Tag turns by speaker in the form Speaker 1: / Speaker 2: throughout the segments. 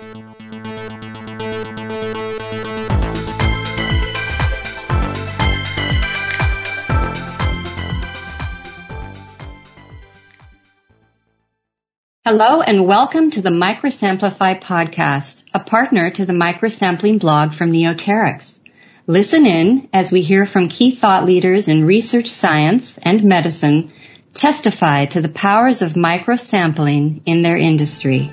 Speaker 1: Hello and welcome to the Microsamplify podcast, a partner to the microsampling blog from Neoteryx. Listen in as we hear from key thought leaders in research science and medicine testify to the powers of microsampling in their industry.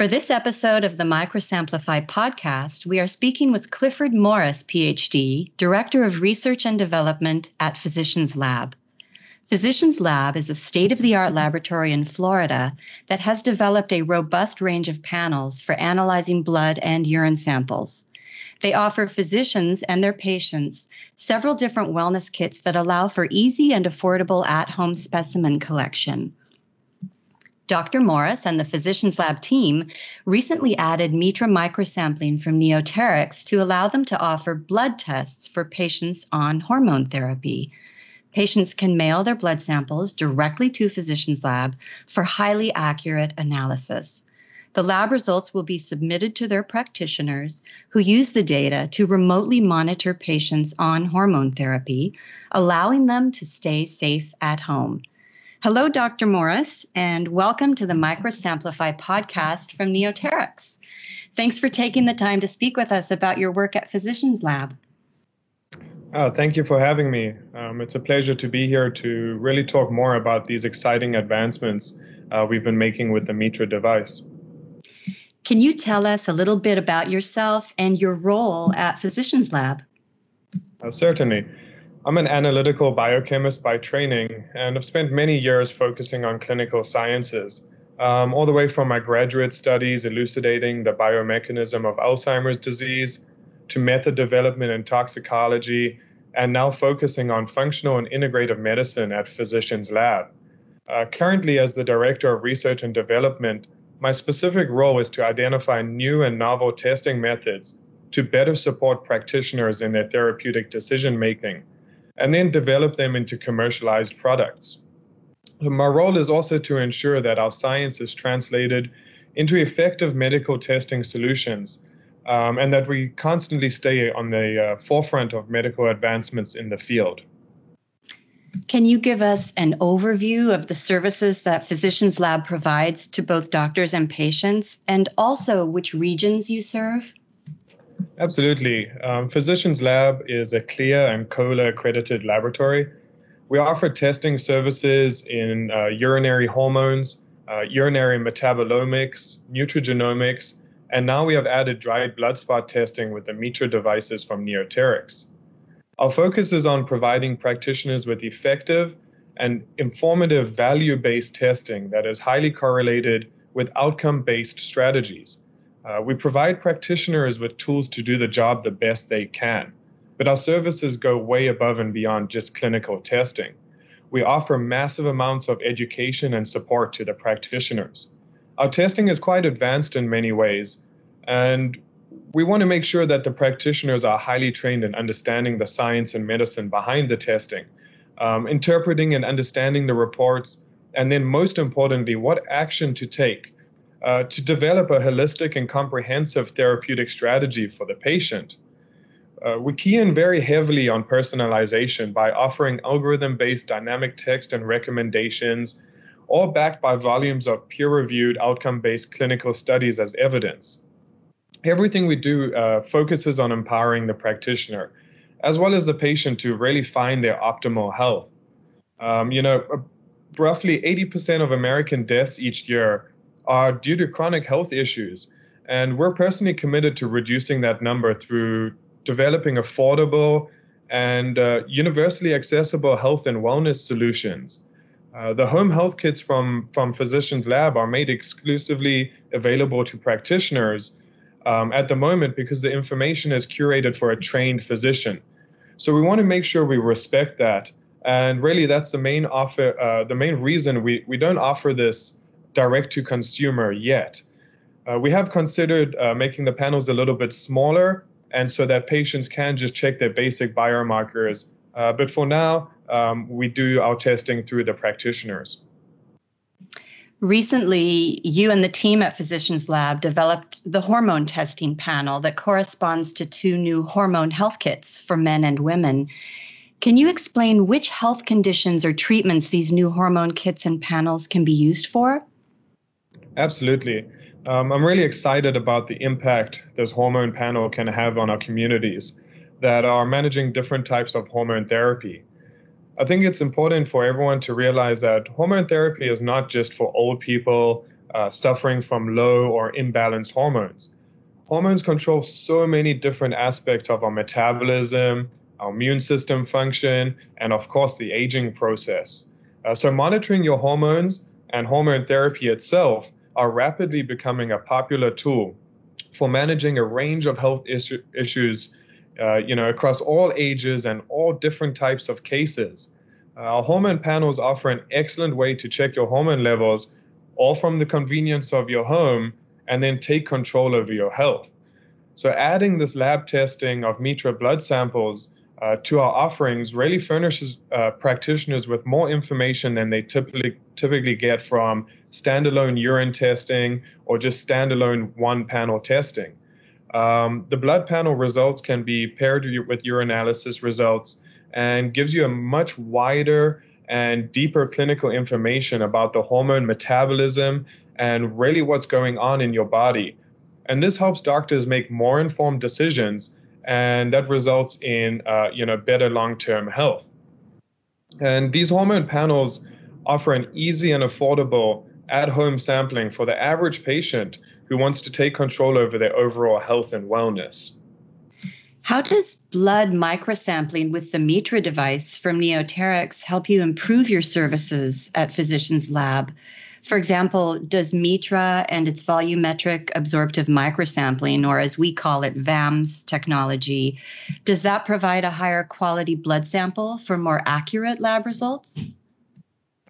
Speaker 1: For this episode of the Microsamplify podcast, we are speaking with Clifford Morris, PhD, Director of Research and Development at Physicians Lab. Physicians Lab is a state of the art laboratory in Florida that has developed a robust range of panels for analyzing blood and urine samples. They offer physicians and their patients several different wellness kits that allow for easy and affordable at home specimen collection. Dr. Morris and the Physicians Lab team recently added Mitra microsampling from Neoteryx to allow them to offer blood tests for patients on hormone therapy. Patients can mail their blood samples directly to Physicians Lab for highly accurate analysis. The lab results will be submitted to their practitioners who use the data to remotely monitor patients on hormone therapy, allowing them to stay safe at home. Hello, Dr. Morris, and welcome to the Microsamplify podcast from Neoteryx. Thanks for taking the time to speak with us about your work at Physicians Lab.
Speaker 2: Oh, thank you for having me. Um, it's a pleasure to be here to really talk more about these exciting advancements uh, we've been making with the Mitra device.
Speaker 1: Can you tell us a little bit about yourself and your role at Physicians Lab?
Speaker 2: Uh, certainly. I'm an analytical biochemist by training, and I've spent many years focusing on clinical sciences, um, all the way from my graduate studies elucidating the biomechanism of Alzheimer's disease to method development in toxicology, and now focusing on functional and integrative medicine at Physicians Lab. Uh, currently, as the Director of Research and Development, my specific role is to identify new and novel testing methods to better support practitioners in their therapeutic decision making and then develop them into commercialized products. My role is also to ensure that our science is translated into effective medical testing solutions um, and that we constantly stay on the uh, forefront of medical advancements in the field.
Speaker 1: Can you give us an overview of the services that Physicians Lab provides to both doctors and patients, and also which regions you serve?
Speaker 2: Absolutely. Um, Physicians Lab is a CLIA and COLA accredited laboratory. We offer testing services in uh, urinary hormones, uh, urinary metabolomics, nutrigenomics, and now we have added dried blood spot testing with the Mitra devices from Neoteryx. Our focus is on providing practitioners with effective and informative value based testing that is highly correlated with outcome based strategies. Uh, we provide practitioners with tools to do the job the best they can, but our services go way above and beyond just clinical testing. We offer massive amounts of education and support to the practitioners. Our testing is quite advanced in many ways, and we want to make sure that the practitioners are highly trained in understanding the science and medicine behind the testing, um, interpreting and understanding the reports, and then most importantly, what action to take uh, to develop a holistic and comprehensive therapeutic strategy for the patient. Uh, we key in very heavily on personalization by offering algorithm based dynamic text and recommendations, all backed by volumes of peer reviewed outcome based clinical studies as evidence. Everything we do uh, focuses on empowering the practitioner as well as the patient to really find their optimal health. Um, you know, uh, roughly 80% of American deaths each year are due to chronic health issues. And we're personally committed to reducing that number through developing affordable and uh, universally accessible health and wellness solutions. Uh, the home health kits from, from Physicians Lab are made exclusively available to practitioners um, at the moment because the information is curated for a trained physician. So we want to make sure we respect that. And really, that's the main offer, uh, the main reason we, we don't offer this direct to consumer yet. Uh, we have considered uh, making the panels a little bit smaller and so that patients can just check their basic biomarkers. Uh, but for now, um, we do our testing through the practitioners.
Speaker 1: Recently, you and the team at Physicians Lab developed the hormone testing panel that corresponds to two new hormone health kits for men and women. Can you explain which health conditions or treatments these new hormone kits and panels can be used for?
Speaker 2: Absolutely. Um, I'm really excited about the impact this hormone panel can have on our communities that are managing different types of hormone therapy. I think it's important for everyone to realize that hormone therapy is not just for old people uh, suffering from low or imbalanced hormones. Hormones control so many different aspects of our metabolism, our immune system function, and of course, the aging process. Uh, so, monitoring your hormones and hormone therapy itself are rapidly becoming a popular tool for managing a range of health issue, issues uh, you know, across all ages and all different types of cases. Uh, our hormone panels offer an excellent way to check your hormone levels, all from the convenience of your home, and then take control over your health. So, adding this lab testing of Mitra blood samples uh, to our offerings really furnishes uh, practitioners with more information than they typically typically get from standalone urine testing or just standalone one panel testing. Um, the blood panel results can be paired with urinalysis results and gives you a much wider and deeper clinical information about the hormone metabolism and really what's going on in your body. And this helps doctors make more informed decisions and that results in uh, you know better long-term health. And these hormone panels offer an easy and affordable at-home sampling for the average patient who wants to take control over their overall health and wellness.
Speaker 1: How does blood microsampling with the Mitra device from Neoteryx help you improve your services at Physicians Lab? For example, does Mitra and its volumetric absorptive microsampling, or as we call it, VAMS technology, does that provide a higher quality blood sample for more accurate lab results?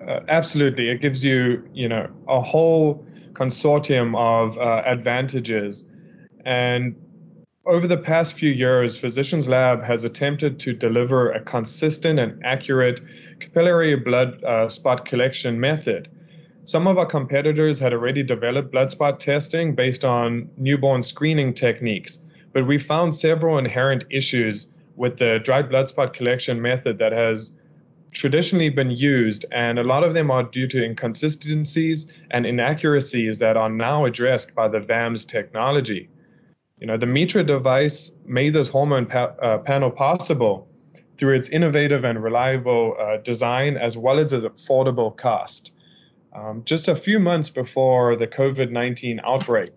Speaker 2: Uh, absolutely. It gives you, you know, a whole consortium of uh, advantages. And over the past few years, Physicians Lab has attempted to deliver a consistent and accurate capillary blood uh, spot collection method some of our competitors had already developed blood spot testing based on newborn screening techniques, but we found several inherent issues with the dried blood spot collection method that has traditionally been used, and a lot of them are due to inconsistencies and inaccuracies that are now addressed by the VAMS technology. You know, the Mitra device made this hormone pa- uh, panel possible through its innovative and reliable uh, design as well as its affordable cost. Um, just a few months before the COVID 19 outbreak,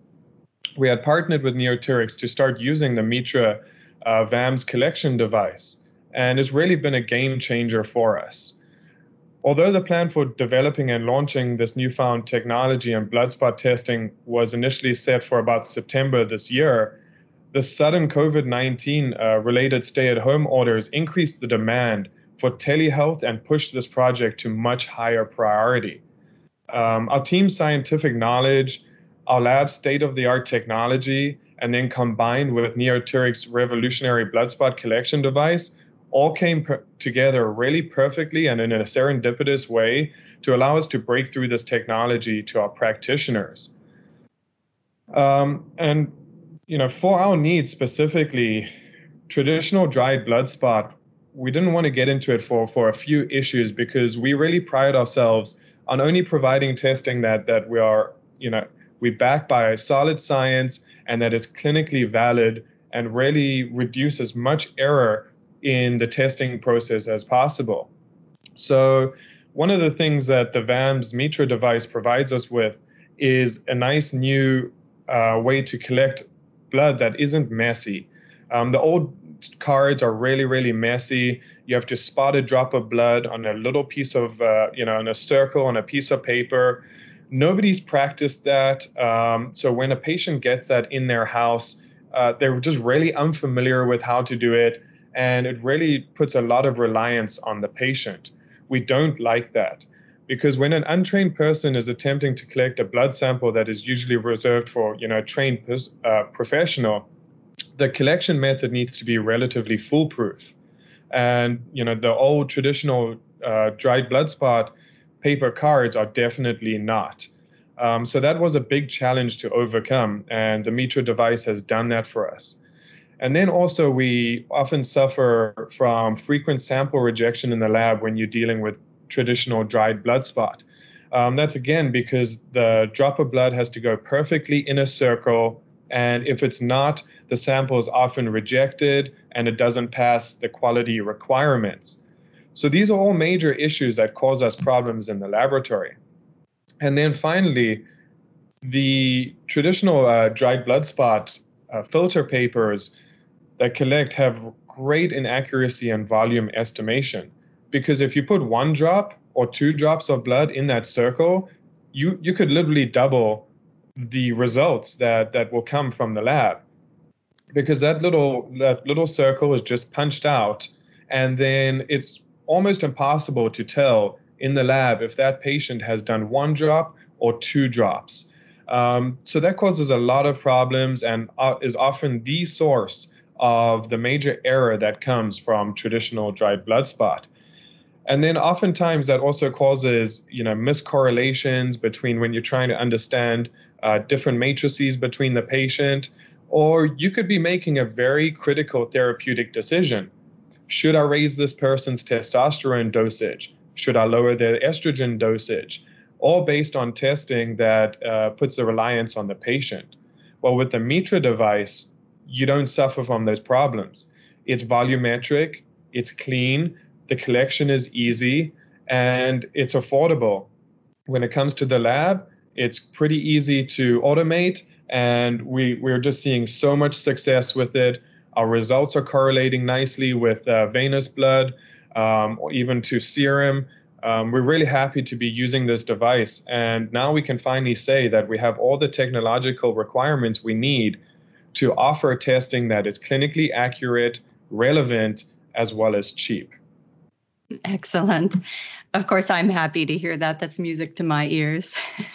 Speaker 2: we had partnered with Neoteryx to start using the Mitra uh, VAMS collection device, and it's really been a game changer for us. Although the plan for developing and launching this newfound technology and blood spot testing was initially set for about September this year, the sudden COVID 19 uh, related stay at home orders increased the demand for telehealth and pushed this project to much higher priority. Um, our team's scientific knowledge, our lab's state of the art technology, and then combined with Neoteryx's revolutionary blood spot collection device, all came per- together really perfectly and in a serendipitous way to allow us to break through this technology to our practitioners. Um, and you know, for our needs specifically, traditional dried blood spot, we didn't want to get into it for for a few issues because we really pride ourselves on only providing testing that that we are, you know, we back by solid science and that is clinically valid and really reduce as much error in the testing process as possible. So one of the things that the VAMS Mitra device provides us with is a nice new uh, way to collect blood that isn't messy. Um, the old cards are really, really messy. You have to spot a drop of blood on a little piece of, uh, you know, in a circle on a piece of paper. Nobody's practiced that. Um, so when a patient gets that in their house, uh, they're just really unfamiliar with how to do it. And it really puts a lot of reliance on the patient. We don't like that because when an untrained person is attempting to collect a blood sample that is usually reserved for you know a trained uh, professional the collection method needs to be relatively foolproof And you know, the old traditional uh, dried blood spot paper cards are definitely not. Um, so that was a big challenge to overcome, and the Mitra device has done that for us. And then also, we often suffer from frequent sample rejection in the lab when you're dealing with traditional dried blood spot. Um, that's again because the drop of blood has to go perfectly in a circle, and if it's not, the sample is often rejected and it doesn't pass the quality requirements. So these are all major issues that cause us problems in the laboratory. And then finally, the traditional uh, dried blood spot uh, filter papers that collect have great inaccuracy and volume estimation. Because if you put one drop or two drops of blood in that circle, you, you could literally double the results that, that will come from the lab. Because that little that little circle is just punched out, and then it's almost impossible to tell in the lab if that patient has done one drop or two drops. Um, so that causes a lot of problems and uh, is often the source of the major error that comes from traditional dried blood spot. And then oftentimes that also causes, you know, miscorrelations between when you're trying to understand uh, different matrices between the patient, or you could be making a very critical therapeutic decision. Should I raise this person's testosterone dosage? Should I lower their estrogen dosage? All based on testing that uh, puts the reliance on the patient. Well, with the Mitra device, you don't suffer from those problems. It's volumetric, it's clean, the collection is easy, and it's affordable. When it comes to the lab, it's pretty easy to automate, and we, we're just seeing so much success with it. Our results are correlating nicely with uh, venous blood um, or even to serum. Um, we're really happy to be using this device. And now we can finally say that we have all the technological requirements we need to offer testing that is clinically accurate, relevant, as well as cheap.
Speaker 1: Excellent. Of course, I'm happy to hear that. That's music to my ears.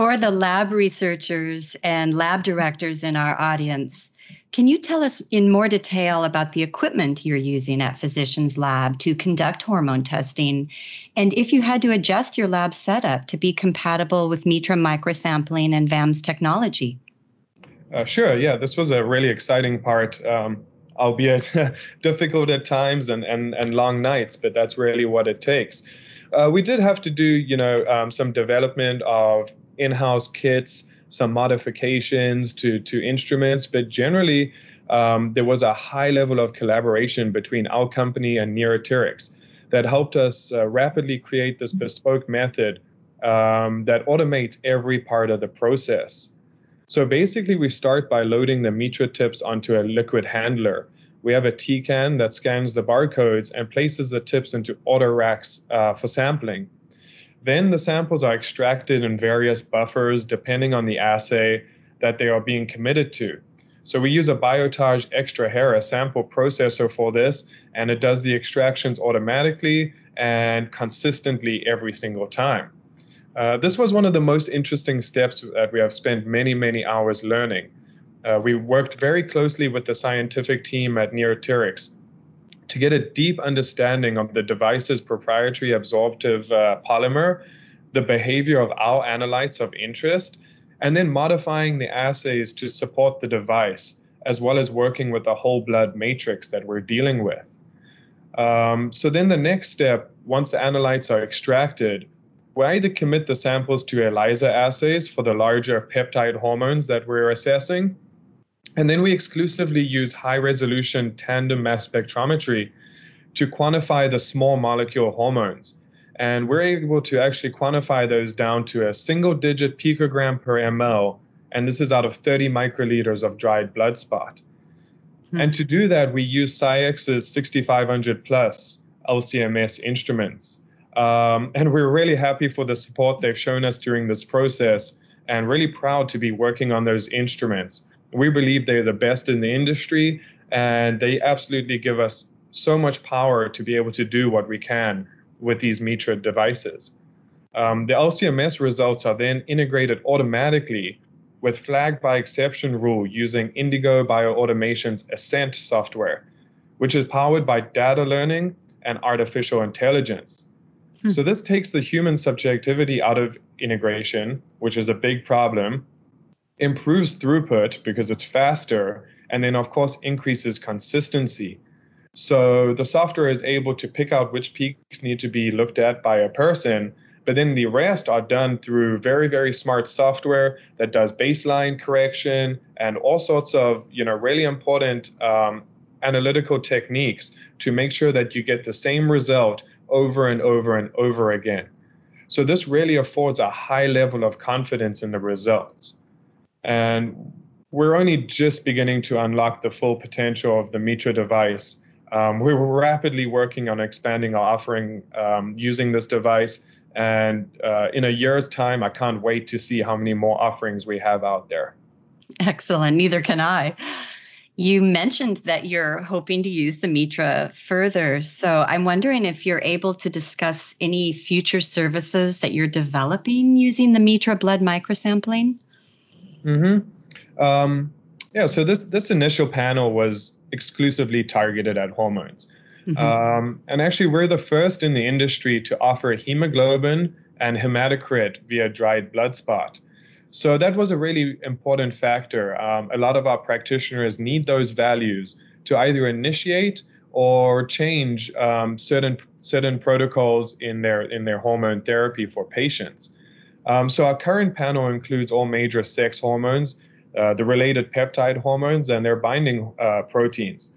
Speaker 1: For the lab researchers and lab directors in our audience, can you tell us in more detail about the equipment you're using at Physicians Lab to conduct hormone testing? And if you had to adjust your lab setup to be compatible with Mitra microsampling and VAMS technology?
Speaker 2: Uh, sure. Yeah, this was a really exciting part, um, albeit difficult at times and, and, and long nights, but that's really what it takes. Uh, we did have to do, you know, um, some development of in-house kits, some modifications to to instruments, but generally um, there was a high level of collaboration between our company and Neoteryx that helped us uh, rapidly create this bespoke method um, that automates every part of the process. So basically, we start by loading the Mitra tips onto a liquid handler. We have a Tecan that scans the barcodes and places the tips into auto racks uh, for sampling. Then the samples are extracted in various buffers depending on the assay that they are being committed to. So we use a Biotage Extrahera sample processor for this, and it does the extractions automatically and consistently every single time. Uh, this was one of the most interesting steps that we have spent many, many hours learning. Uh, we worked very closely with the scientific team at Neoteryx to get a deep understanding of the device's proprietary absorptive uh, polymer, the behavior of our analytes of interest, and then modifying the assays to support the device, as well as working with the whole blood matrix that we're dealing with. Um, so then the next step, once the analytes are extracted, we either commit the samples to ELISA assays for the larger peptide hormones that we're assessing, and then we exclusively use high resolution tandem mass spectrometry to quantify the small molecule hormones. And we're able to actually quantify those down to a single digit picogram per ml. And this is out of 30 microliters of dried blood spot. Hmm. And to do that, we use SCIEX's 6500 plus LCMS instruments. Um, and we're really happy for the support they've shown us during this process and really proud to be working on those instruments. We believe they're the best in the industry and they absolutely give us so much power to be able to do what we can with these Mitra devices. Um, the LCMS results are then integrated automatically with flag by exception rule using Indigo Bioautomation's Ascent software which is powered by data learning and artificial intelligence. Hmm. So this takes the human subjectivity out of integration, which is a big problem, improves throughput because it's faster, and then, of course, increases consistency. So the software is able to pick out which peaks need to be looked at by a person, but then the rest are done through very, very smart software that does baseline correction and all sorts of, you know, really important um, analytical techniques to make sure that you get the same result over and over and over again. So this really affords a high level of confidence in the results. And we're only just beginning to unlock the full potential of the Mitra device. Um, we're rapidly working on expanding our offering um, using this device. And uh, in a year's time, I can't wait to see how many more offerings we have out there.
Speaker 1: Excellent. Neither can I. You mentioned that you're hoping to use the Mitra further. So I'm wondering if you're able to discuss any future services that you're developing using the Mitra blood microsampling.
Speaker 2: Mm-hmm. Um, yeah, so this this initial panel was exclusively targeted at hormones. Mm-hmm. Um, and actually, we're the first in the industry to offer hemoglobin and hematocrit via dried blood spot. So that was a really important factor. Um, a lot of our practitioners need those values to either initiate or change um, certain certain protocols in their in their hormone therapy for patients. Um, so our current panel includes all major sex hormones, uh, the related peptide hormones, and their binding uh, proteins.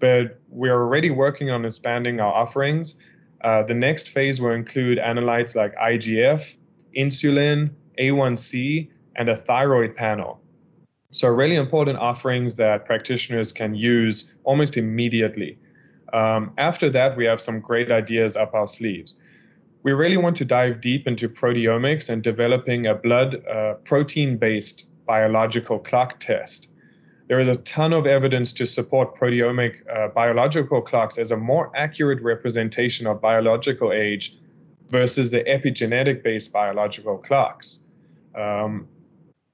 Speaker 2: But we're already working on expanding our offerings. Uh, the next phase will include analytes like IGF, insulin, A1C, and a thyroid panel. So, really important offerings that practitioners can use almost immediately. Um, after that, we have some great ideas up our sleeves. We really want to dive deep into proteomics and developing a blood uh, protein based biological clock test. There is a ton of evidence to support proteomic uh, biological clocks as a more accurate representation of biological age versus the epigenetic based biological clocks. Um,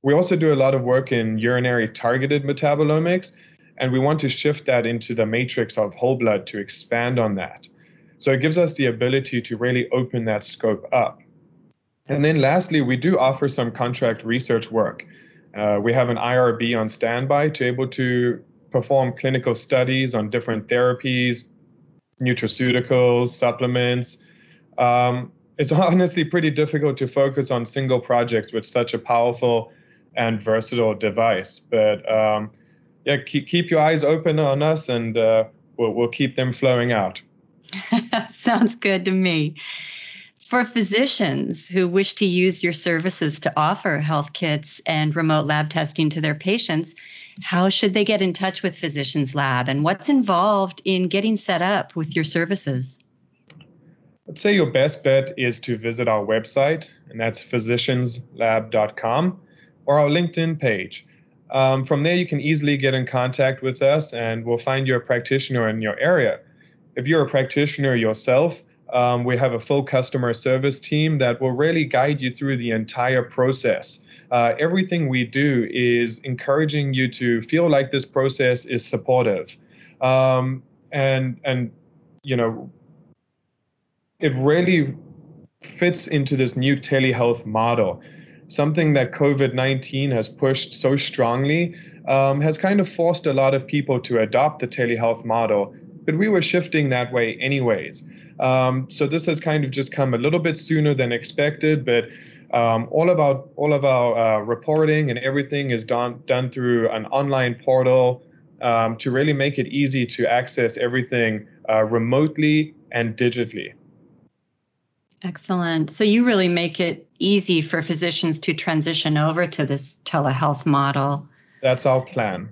Speaker 2: we also do a lot of work in urinary targeted metabolomics, and we want to shift that into the matrix of whole blood to expand on that. So it gives us the ability to really open that scope up. And then lastly, we do offer some contract research work. Uh, we have an IRB on standby to able to perform clinical studies on different therapies, nutraceuticals, supplements. Um, it's honestly pretty difficult to focus on single projects with such a powerful and versatile device. But um, yeah, keep keep your eyes open on us, and uh, we'll we'll keep them flowing out.
Speaker 1: That sounds good to me. For physicians who wish to use your services to offer health kits and remote lab testing to their patients, how should they get in touch with Physicians Lab and what's involved in getting set up with your services?
Speaker 2: I'd say your best bet is to visit our website, and that's physicianslab.com or our LinkedIn page. Um, from there, you can easily get in contact with us and we'll find you a practitioner in your area. If you're a practitioner yourself, um, we have a full customer service team that will really guide you through the entire process. Uh, everything we do is encouraging you to feel like this process is supportive. Um, and, and, you know, it really fits into this new telehealth model something that COVID 19 has pushed so strongly um, has kind of forced a lot of people to adopt the telehealth model. But we were shifting that way anyways. Um, so this has kind of just come a little bit sooner than expected, but um, all of our all of our uh, reporting and everything is done done through an online portal um, to really make it easy to access everything uh, remotely and digitally.
Speaker 1: Excellent. So you really make it easy for physicians to transition over to this telehealth model.
Speaker 2: That's our plan.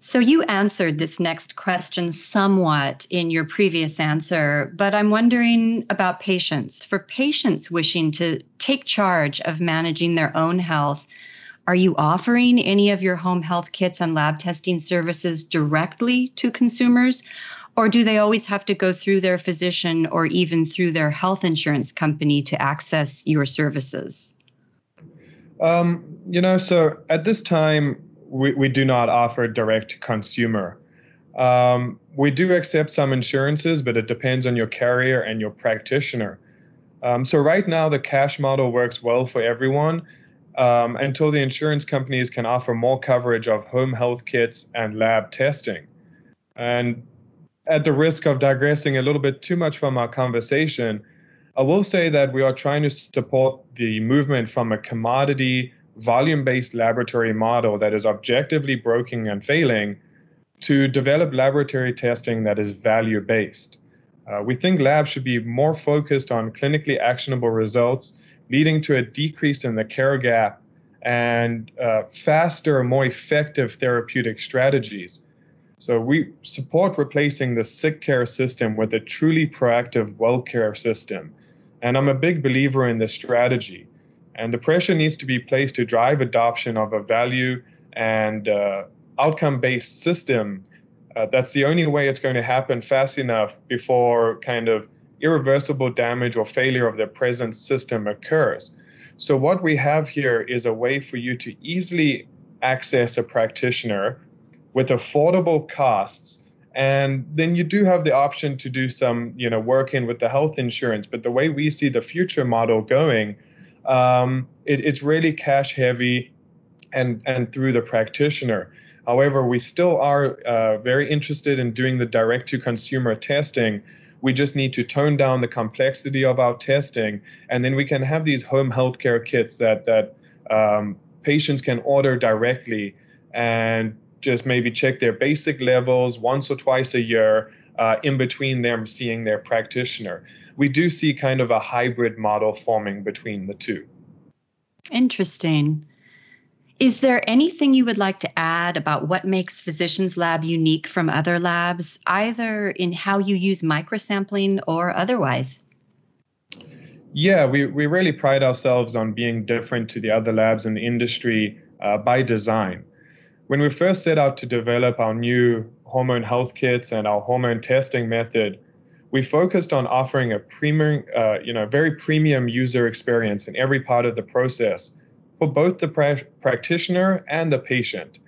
Speaker 1: So you answered this next question somewhat in your previous answer, but I'm wondering about patients. For patients wishing to take charge of managing their own health, are you offering any of your home health kits and lab testing services directly to consumers? Or do they always have to go through their physician or even through their health insurance company to access your services?
Speaker 2: Um, you know, so at this time, we, we do not offer direct consumer. Um, we do accept some insurances, but it depends on your carrier and your practitioner. Um, so right now, the cash model works well for everyone um, until the insurance companies can offer more coverage of home health kits and lab testing. And at the risk of digressing a little bit too much from our conversation, I will say that we are trying to support the movement from a commodity volume based laboratory model that is objectively broken and failing to develop laboratory testing that is value based. Uh, we think labs should be more focused on clinically actionable results, leading to a decrease in the care gap and uh, faster, more effective therapeutic strategies. So we support replacing the sick care system with a truly proactive well care system. And I'm a big believer in this strategy. And the pressure needs to be placed to drive adoption of a value and uh, outcome based system. Uh, that's the only way it's going to happen fast enough before kind of irreversible damage or failure of the present system occurs. So, what we have here is a way for you to easily access a practitioner with affordable costs. And then you do have the option to do some, you know, work in with the health insurance. But the way we see the future model going, um, it, it's really cash heavy and, and through the practitioner. However, we still are uh, very interested in doing the direct to consumer testing. We just need to tone down the complexity of our testing, and then we can have these home healthcare kits that that um, patients can order directly and just maybe check their basic levels once or twice a year uh, in between them seeing their practitioner. We do see kind of a hybrid model forming between the two.
Speaker 1: Interesting. Is there anything you would like to add about what makes Physicians Lab unique from other labs, either in how you use microsampling or otherwise?
Speaker 2: Yeah, we, we really pride ourselves on being different to the other labs in the industry uh, by design. When we first set out to develop our new hormone health kits and our hormone testing method, we focused on offering a premium, uh, you know, very premium user experience in every part of the process for both the pra- practitioner and the patient.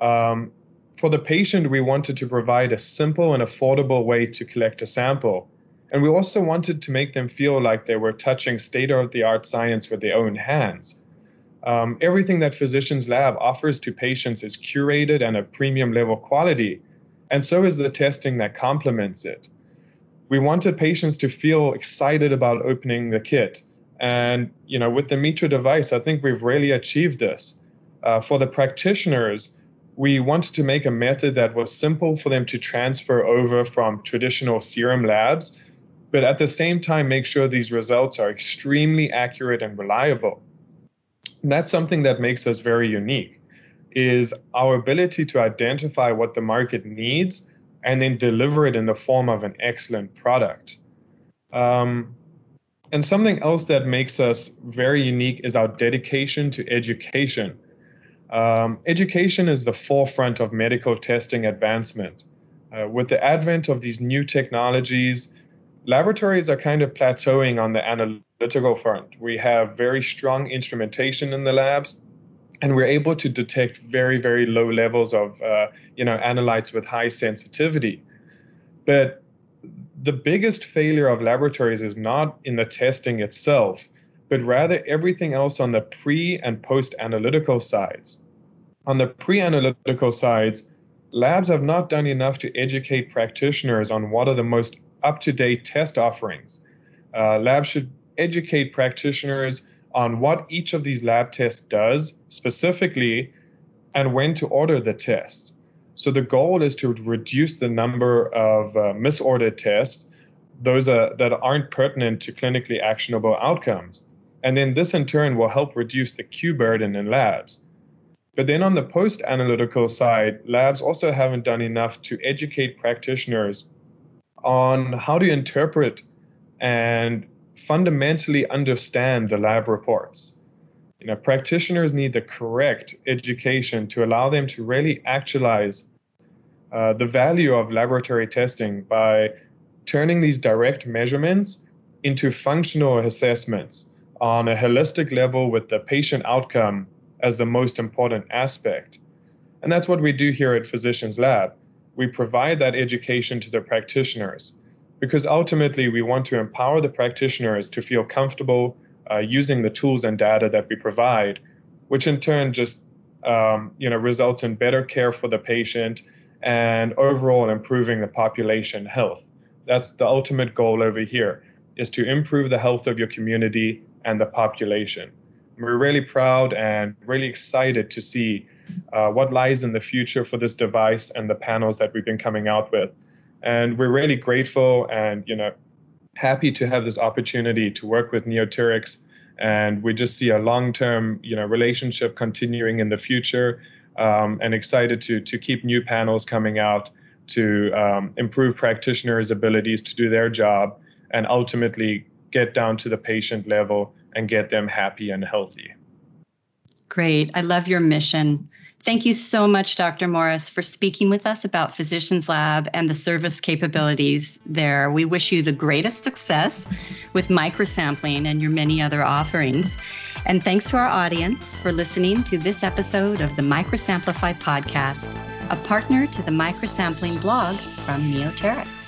Speaker 2: Um, for the patient, we wanted to provide a simple and affordable way to collect a sample. And we also wanted to make them feel like they were touching state of the art science with their own hands. Um, everything that Physicians Lab offers to patients is curated and a premium level quality, and so is the testing that complements it. We wanted patients to feel excited about opening the kit and you know, with the Mitra device, I think we've really achieved this. Uh, for the practitioners, we wanted to make a method that was simple for them to transfer over from traditional serum labs, but at the same time make sure these results are extremely accurate and reliable. And that's something that makes us very unique is our ability to identify what the market needs and then deliver it in the form of an excellent product. Um, and something else that makes us very unique is our dedication to education. Um, education is the forefront of medical testing advancement. Uh, with the advent of these new technologies, laboratories are kind of plateauing on the analytical front. We have very strong instrumentation in the labs, and we're able to detect very, very low levels of, uh, you know, analytes with high sensitivity. But the biggest failure of laboratories is not in the testing itself, but rather everything else on the pre and post analytical sides. On the pre analytical sides, labs have not done enough to educate practitioners on what are the most up to date test offerings. Uh, labs should educate practitioners on what each of these lab tests does specifically and when to order the tests. So the goal is to reduce the number of uh, misordered tests, those uh, that aren't pertinent to clinically actionable outcomes. And then this in turn will help reduce the queue burden in labs. But then on the post analytical side, labs also haven't done enough to educate practitioners on how to interpret and fundamentally understand the lab reports. You know, practitioners need the correct education to allow them to really actualize uh, the value of laboratory testing by turning these direct measurements into functional assessments on a holistic level with the patient outcome as the most important aspect. And that's what we do here at Physicians Lab. we provide that education to the practitioners because ultimately we want to empower the practitioners to feel comfortable uh, using the tools and data that we provide, which in turn just um, you know results in better care for the patient and overall improving the population health. That's the ultimate goal over here is to improve the health of your community and the population. We're really proud and really excited to see uh, what lies in the future for this device and the panels that we've been coming out with. And we're really grateful and you know happy to have this opportunity to work with Neoteryx. And we just see a long-term you know relationship continuing in the future, um, and excited to to keep new panels coming out to um, improve practitioners' abilities to do their job and ultimately get down to the patient level and get them happy and healthy.
Speaker 1: Great. I love your mission. Thank you so much, Dr. Morris, for speaking with us about Physicians Lab and the service capabilities there. We wish you the greatest success with microsampling and your many other offerings. And thanks to our audience for listening to this episode of the Microsamplify podcast, a partner to the microsampling blog from Neoteryx.